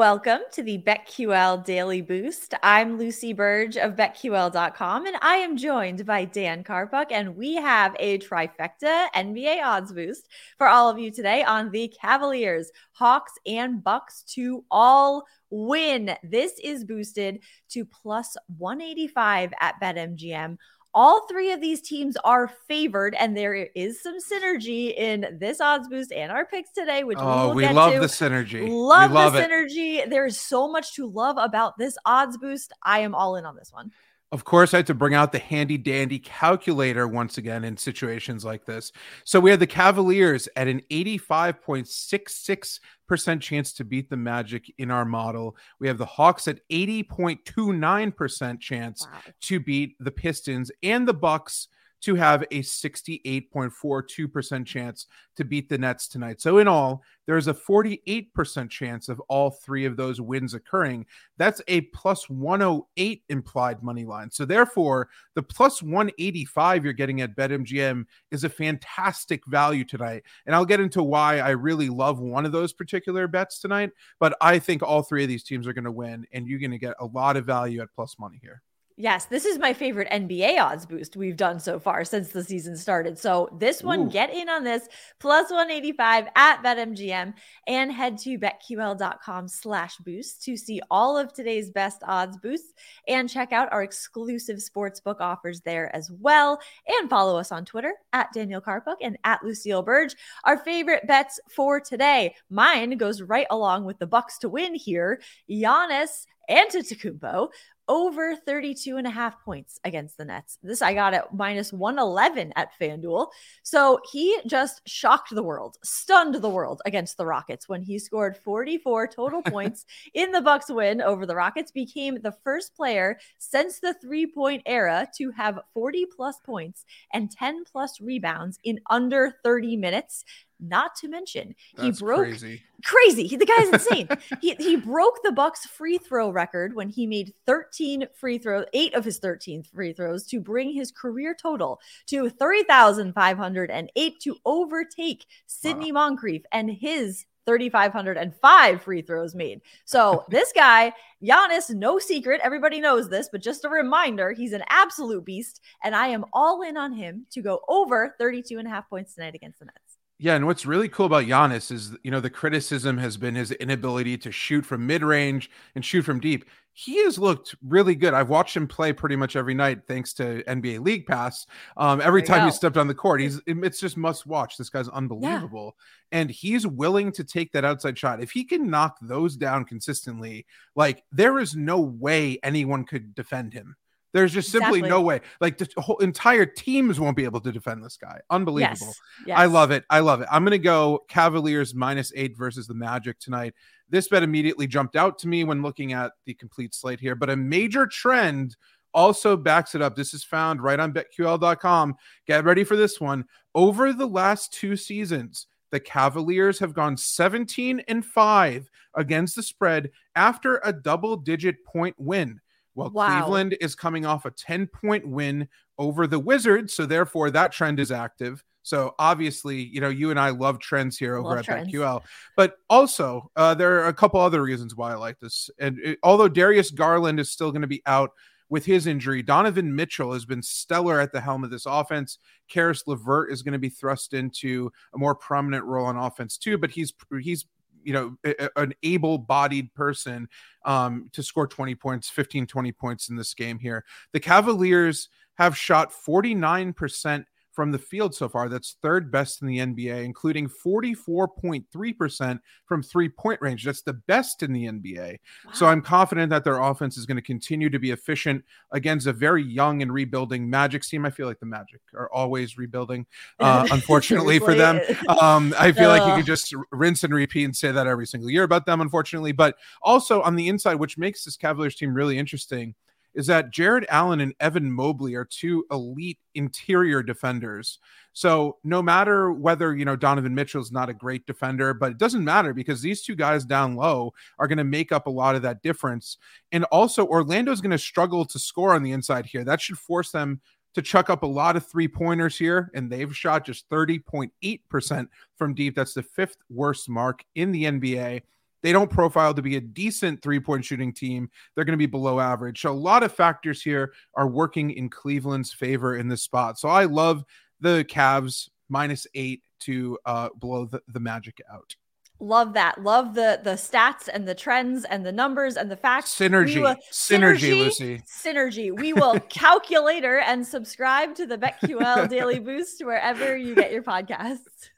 Welcome to the BetQL Daily Boost. I'm Lucy Burge of BetQL.com, and I am joined by Dan Karpuk, and we have a trifecta NBA odds boost for all of you today on the Cavaliers, Hawks, and Bucks to all win. This is boosted to plus 185 at BetMGM all three of these teams are favored, and there is some synergy in this odds boost and our picks today, which oh, we, we love to. the synergy. Love, love the it. synergy. There is so much to love about this odds boost. I am all in on this one. Of course, I had to bring out the handy dandy calculator once again in situations like this. So we had the Cavaliers at an 85.66% chance to beat the Magic in our model. We have the Hawks at 80.29% chance Wow. to beat the Pistons and the Bucks to have a 68.42% chance to beat the Nets tonight. So in all, there's a 48% chance of all three of those wins occurring. That's a plus 108 implied money line. So therefore, the plus 185 you're getting at BetMGM is a fantastic value tonight. And I'll get into why I really love one of those particular bets tonight, but I think all three of these teams are going to win and you're going to get a lot of value at plus money here. Yes, this is my favorite NBA odds boost we've done so far since the season started. So this one, Ooh. get in on this plus 185 at BetMGM and head to betql.com slash boost to see all of today's best odds boosts and check out our exclusive sportsbook offers there as well. And follow us on Twitter at Daniel Karpuk and at Lucille Burge. Our favorite bets for today. Mine goes right along with the Bucks to win here. Giannis Antetokounmpo over 32 and a half points against the Nets. This I got at minus 111 at FanDuel. So he just shocked the world, stunned the world against the Rockets when he scored 44 total points in the Bucks win over the Rockets, became the first player since the three-point era to have 40 plus points and 10 plus rebounds in under 30 minutes. Not to mention, he broke crazy. crazy. He, the guy's insane. he he broke the Bucks free throw record when he made 13 free throws, eight of his 13 free throws to bring his career total to 3,508 to overtake Sidney Moncrief and his 3,505 free throws made. So this guy, Giannis, no secret. Everybody knows this, but just a reminder, he's an absolute beast. And I am all in on him to go over 32 and a half points tonight against the Nets. Yeah, and what's really cool about Giannis is, you know, the criticism has been his inability to shoot from mid range and shoot from deep. He has looked really good. I've watched him play pretty much every night, thanks to NBA League Pass. Um, every time he stepped on the court, he's it's just must watch. This guy's unbelievable, and he's willing to take that outside shot. If he can knock those down consistently, like there is no way anyone could defend him. There's just simply Exactly. no way. Like the whole entire teams won't be able to defend this guy. Unbelievable. Yes. I love it. I love it. I'm going to go Cavaliers minus eight versus the Magic tonight. This bet immediately jumped out to me when looking at the complete slate here, but a major trend also backs it up. This is found right on betql.com. Get ready for this one. Over the last two seasons, the Cavaliers have gone 17 and 5 against the spread after a double digit point win. Well, Wow. Cleveland is coming off a 10 point win over the Wizards. So, therefore, that trend is active. So, obviously, you know, you and I love trends here over Love at trends. BetQL. But also, uh, there are a couple other reasons why I like this. And it- although Darius Garland is still going to be out with his injury, Donovan Mitchell has been stellar at the helm of this offense. Caris LeVert is going to be thrust into a more prominent role on offense too, but he's he's you know an able-bodied person um, to score 20 points 15 20 points in this game here. The cavaliers have shot 49% from the field so far. That's third best in the NBA, including 44.3% from three point range. That's the best in the NBA. So I'm confident that their offense is going to continue to be efficient against a very young and rebuilding Magic team. I feel like the Magic are always rebuilding, uh, unfortunately for them. Um, I feel like you could just rinse and repeat and say that every single year about them, unfortunately. But also on the inside, which makes this Cavaliers team really interesting, is that Jarrett Allen and Evan Mobley are two elite interior defenders. So no matter whether, you know, Donovan Mitchell's not a great defender, but it doesn't matter because these two guys down low are going to make up a lot of that difference. And also Orlando's going to struggle to score on the inside here. That should force them to chuck up a lot of three pointers here, and they've shot just 30.8% from deep. That's the fifth worst mark in the NBA. They don't profile to be a decent three point shooting team. They're going to be below average. So, a lot of factors here are working in Cleveland's favor in this spot. So, I love the Cavs minus eight to uh, blow the, the Magic out. Love that. Love the the stats and the trends and the numbers and the facts. Synergy. Will, synergy, synergy, Lucy. Synergy. We will calculator and subscribe to the BetQL Daily Boost wherever you get your podcasts.